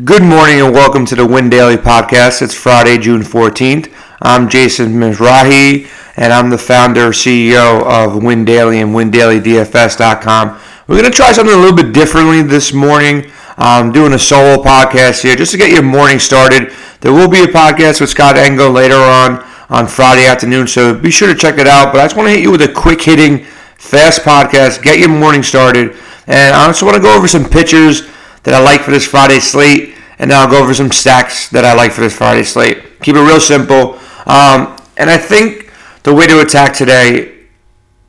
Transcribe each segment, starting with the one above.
Good morning and welcome to the Win Daily Podcast. It's Friday, June 14th. I'm Jason Mizrahi and I'm the founder CEO of Win Daily and WinDailyDFS.com. We're going to try something a little bit differently this morning. I'm doing a solo podcast here just to get your morning started. There will be a podcast with Scott Engel later on on Friday afternoon, so be sure to check it out. But I just want to hit you with a quick hitting, fast podcast, get your morning started. And I also want to go over some pitchers that I like for this Friday slate, and then I'll go over some stacks that I like for this Friday slate. Keep it real simple. Um, and I think the way to attack today,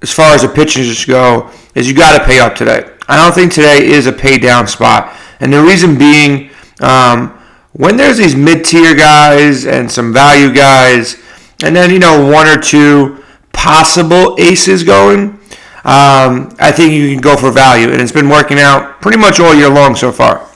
as far as the pitchers go, is you got to pay up today. I don't think today is a pay down spot. And the reason being, um, when there's these mid tier guys and some value guys, and then, you know, one or two possible aces going, um, I think you can go for value, and it's been working out pretty much all year long so far.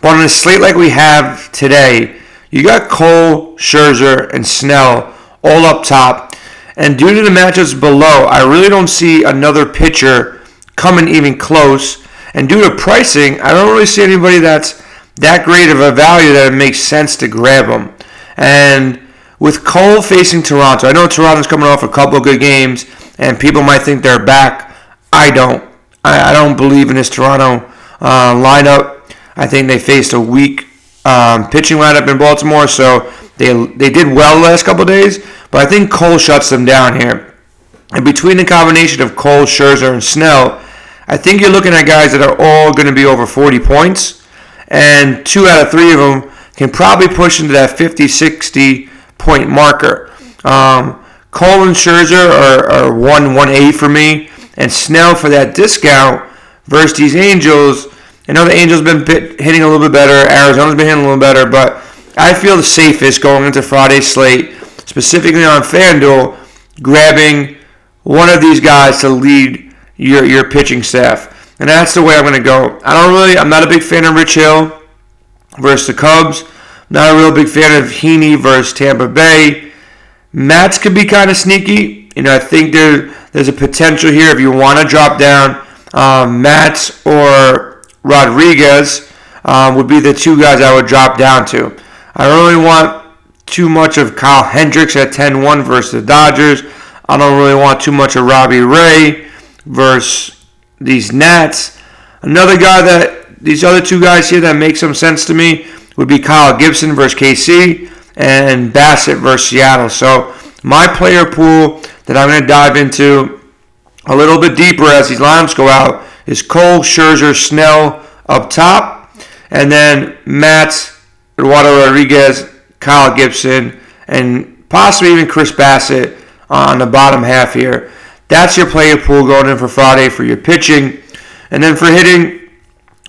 But on a slate like we have today, you got Cole, Scherzer, and Snell all up top. And due to the matchups below, I really don't see another pitcher coming even close. And due to pricing, I don't really see anybody that's that great of a value that it makes sense to grab them. And with Cole facing Toronto, I know Toronto's coming off a couple of good games, and people might think they're back. I don't. I, I don't believe in this Toronto uh, lineup. I think they faced a weak um, pitching lineup in Baltimore, so they they did well the last couple days. But I think Cole shuts them down here. And between the combination of Cole, Scherzer, and Snell, I think you're looking at guys that are all going to be over 40 points, and two out of three of them can probably push into that 50, 60 point marker. Um, Cole and Scherzer are, are 1 1 8 for me, and Snell for that discount versus these Angels. I know the Angels been bit, hitting a little bit better, Arizona's been hitting a little better, but I feel the safest going into Friday's slate, specifically on FanDuel, grabbing one of these guys to lead your, your pitching staff. And that's the way I'm going to go. I don't really, I'm not a big fan of Rich Hill versus the Cubs. Not a real big fan of Heaney versus Tampa Bay. Matz could be kind of sneaky. You know, I think there there's a potential here if you want to drop down. Um, Matz or Rodriguez um, would be the two guys I would drop down to. I don't really want too much of Kyle Hendricks at 10-1 versus the Dodgers. I don't really want too much of Robbie Ray versus these Nats. Another guy that these other two guys here that make some sense to me would be Kyle Gibson versus KC and Bassitt versus Seattle. So my player pool that I'm going to dive into a little bit deeper as these lineups go out is Cole, Scherzer, Snell up top, and then Matt, Eduardo Rodriguez, Kyle Gibson, and possibly even Chris Bassett on the bottom half here. That's your player pool going in for Friday for your pitching. And then for hitting,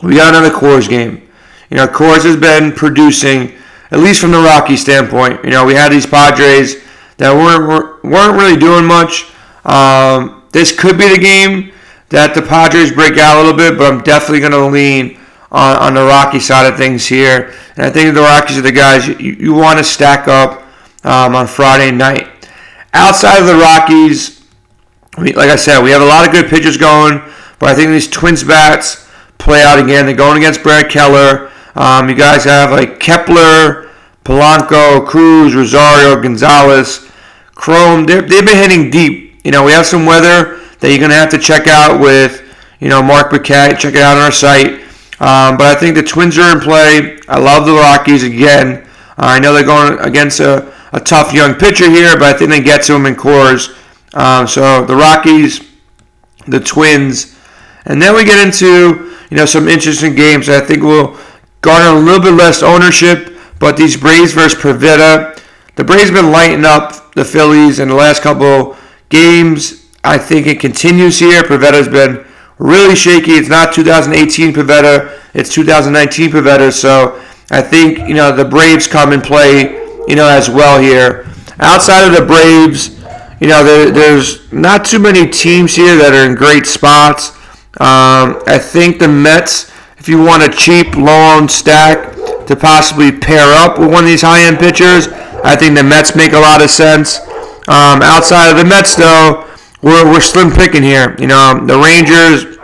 we got another Coors game. You know, Coors has been producing, at least from the Rocky standpoint. You know, we had these Padres that weren't weren't really doing much. Um, this could be the game that the Padres break out a little bit, but I'm definitely going to lean on, on the Rocky side of things here. And I think the Rockies are the guys you, you want to stack up um, on Friday night. Outside of the Rockies, like I said, we have a lot of good pitchers going, but I think these Twins bats play out again. They're going against Brad Keller. Um, you guys have like Kepler, Polanco, Cruz, Rosario, Gonzalez, Cron. they have been hitting deep. You know, we have some weather that you're going to have to check out with, you know, Mark Burkett. Check it out on our site. Um, but I think the Twins are in play. I love the Rockies again. Uh, I know they're going against a, a tough young pitcher here, but I think they get to him in Coors. Um, so the Rockies, the Twins, and then we get into you know some interesting games. I think will garner a little bit less ownership. But these Braves versus Pivetta, the Braves have been lighting up the Phillies in the last couple games. I think it continues here. Pivetta's been really shaky. It's not 2018 Pivetta, it's 2019 Pivetta. So I think you know the Braves come and play you know as well here. Outside of the Braves, you know there, there's not too many teams here that are in great spots. Um, I think the Mets if you want a cheap, long stack to possibly pair up with one of these high-end pitchers, I think the Mets make a lot of sense. Um, outside of the Mets, though, we're, we're slim picking here. You know, the Rangers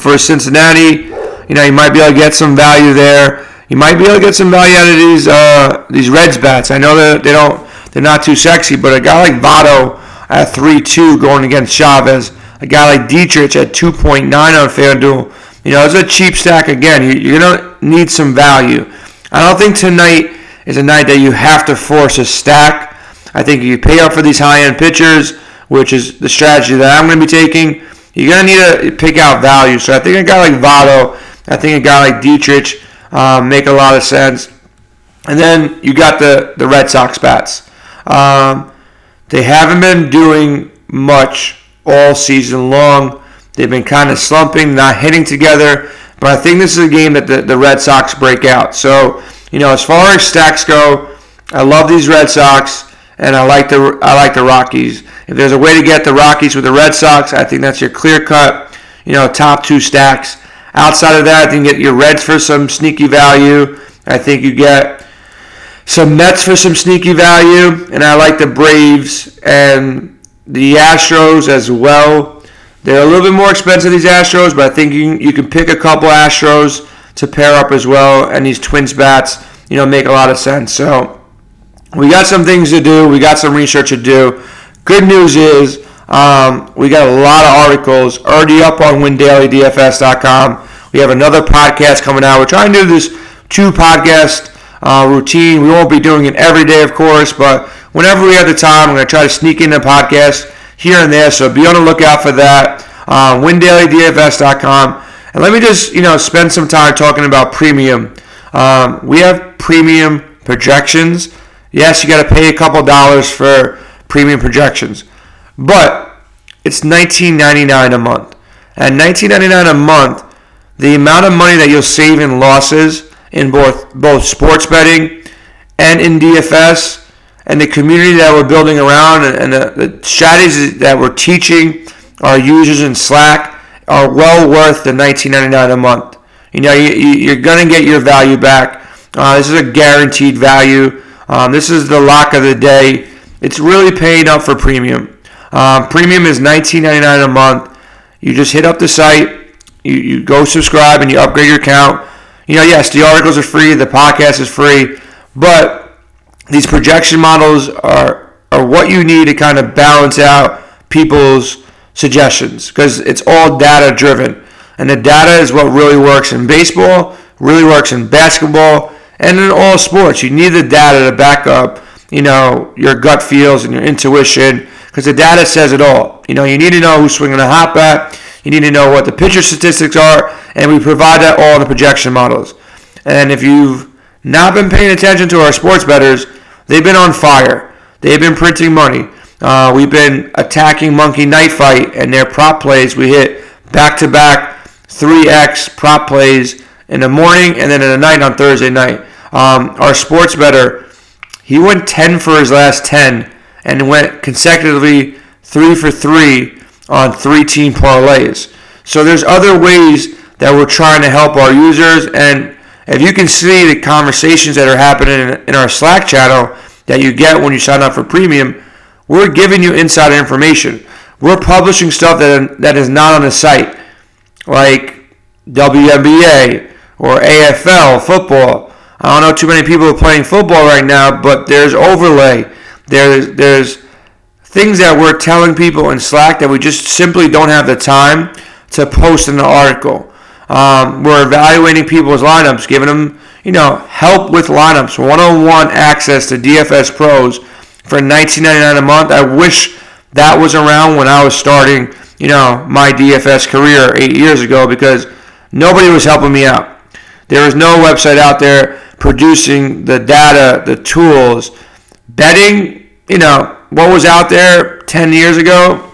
for Cincinnati, you know, you might be able to get some value there. you might be able to get some value out of these uh, these Reds bats. I know that they don't they're not too sexy, but a guy like Votto at 3-2 going against Chavez, a guy like Dietrich at 2.9 on FanDuel, you know, it's a cheap stack again. You're gonna need some value. I don't think tonight is a night that you have to force a stack. I think you pay up for these high-end pitchers, which is the strategy that I'm going to be taking. You're going to need to pick out value. So I think a guy like Votto, I think a guy like Dietrich um, make a lot of sense. And then you got the, the Red Sox bats. Um, they haven't been doing much all season long. They've been kind of slumping, not hitting together. But I think this is a game that the, the Red Sox break out. So, you know, as far as stacks go, I love these Red Sox, and I like the I like the Rockies. If there's a way to get the Rockies with the Red Sox, I think that's your clear cut, you know, top two stacks. Outside of that, you can get your Reds for some sneaky value. I think you get some Mets for some sneaky value, and I like the Braves and the Astros as well. They're a little bit more expensive, these Astros, but I think you, you can pick a couple Astros to pair up as well, and these Twins bats, you know, make a lot of sense. So we got some things to do. We got some research to do. Good news is um, we got a lot of articles already up on WinDailyDFS.com. We have another podcast coming out. We're trying to do this two podcast uh, routine. We won't be doing it every day, of course, but whenever we have the time, I'm going to try to sneak in a podcast here and there. So be on the lookout for that. Uh, WinDailyDFS.com. And let me just, you know, spend some time talking about premium. Um, we have premium projections. Yes, you got to pay a couple dollars for premium projections, but it's $19.99 a month. At $19.99 a month, the amount of money that you'll save in losses in both both sports betting and in DFS and the community that we're building around and, the, the strategies that we're teaching our users in Slack are well worth the $19.99 a month. You know, you, are going to get your value back. Uh, this is a guaranteed value. Um, this is the lock of the day. It's really paying up for premium. Um, premium is $19.99 a month. You just hit up the site, you, you go subscribe, and you upgrade your account. You know, yes, the articles are free, the podcast is free, but these projection models are are what you need to kind of balance out people's suggestions because it's all data driven. And the data is what really works in baseball, really works in basketball, and in all sports. You need the data to back up, you know, your gut feels and your intuition because the data says it all. You know, you need to know who's swinging a hot bat. You need to know what the pitcher statistics are, and we provide that all in the projection models. And if you've not been paying attention to our sports bettors, They've been on fire. They've been printing money. Uh, we've been attacking Monkey Knife Fight and their prop plays. We hit back to back 3x prop plays in the morning and then in the night on Thursday night. Um, our sports bettor, he went 10 for his last 10 and went consecutively 3 for 3 on three team parlays. So there's other ways that we're trying to help our users and if you can see the conversations that are happening in our Slack channel that you get when you sign up for premium, we're giving you insider information. We're publishing stuff that, that is not on the site, like WNBA or AFL football. I don't know too many people are playing football right now, but there's overlay. There's there's things that we're telling people in Slack that we just simply don't have the time to post in the article. Um, we're evaluating people's lineups, giving them, you know, help with lineups, one-on-one access to DFS pros for $19.99 a month. I wish that was around when I was starting, you know, my DFS career eight years ago because nobody was helping me out. There was no website out there producing the data, the tools, betting. You know, what was out there 10 years ago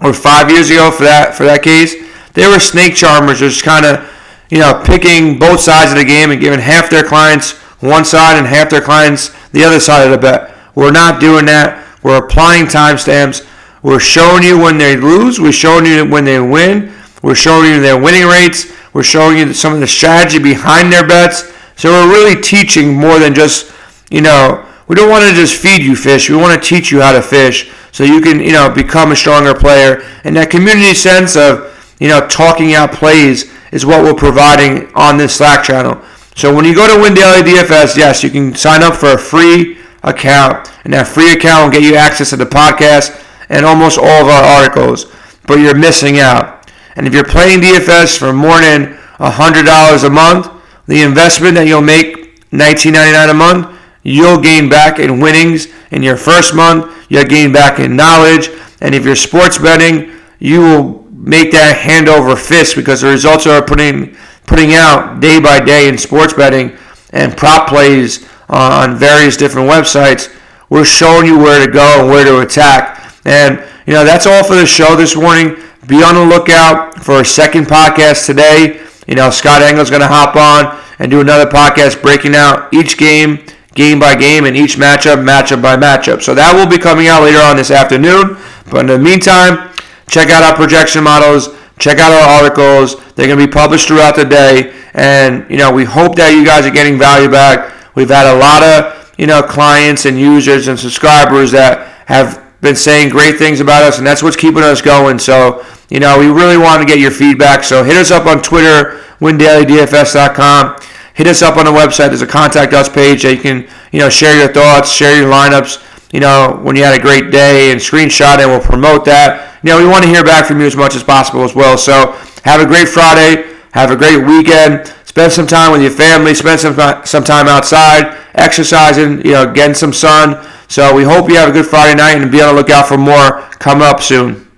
or five years ago for that for that case they were snake charmers, just kind of, you know, picking both sides of the game and giving half their clients one side and half their clients the other side of the bet. We're not doing that. We're applying timestamps. We're showing you when they lose. We're showing you when they win. We're showing you their winning rates. We're showing you some of the strategy behind their bets. So we're really teaching more than just, you know, we don't want to just feed you fish. We want to teach you how to fish so you can, you know, become a stronger player. And that community sense of you know, talking out plays is what we're providing on this Slack channel. So when you go to Win Daily DFS, yes, you can sign up for a free account, and that free account will get you access to the podcast and almost all of our articles. But you're missing out. And if you're playing DFS for more than $100 a month, the investment that you'll make $19.99 a month, you'll gain back in winnings in your first month. You'll gain back in knowledge. And if you're sports betting, you will make that hand over fist because the results are putting putting out day by day in sports betting and prop plays on various different websites. We're showing you where to go and where to attack. And you know that's all for the show this morning. Be on the lookout for a second podcast today. You know Scott Engel's going to hop on and do another podcast breaking out each game game by game and each matchup matchup by matchup. So that will be coming out later on this afternoon. But in the meantime, check out our projection models, check out our articles. They're going to be published throughout the day. And, you know, we hope that you guys are getting value back. We've had a lot of, you know, clients and users and subscribers that have been saying great things about us, and that's what's keeping us going. So, you know, we really want to get your feedback. So hit us up on Twitter, windailydfs.com. Hit us up on the website. There's a contact us page that you can, you know, share your thoughts, share your lineups, you know, when you had a great day and screenshot it. And we'll promote that. You know, we want to hear back from you as much as possible as well. So have a great Friday. Have a great weekend. Spend some time with your family. Spend some, some time outside, exercising, you know, getting some sun. So we hope you have a good Friday night and be on the lookout for more coming up soon.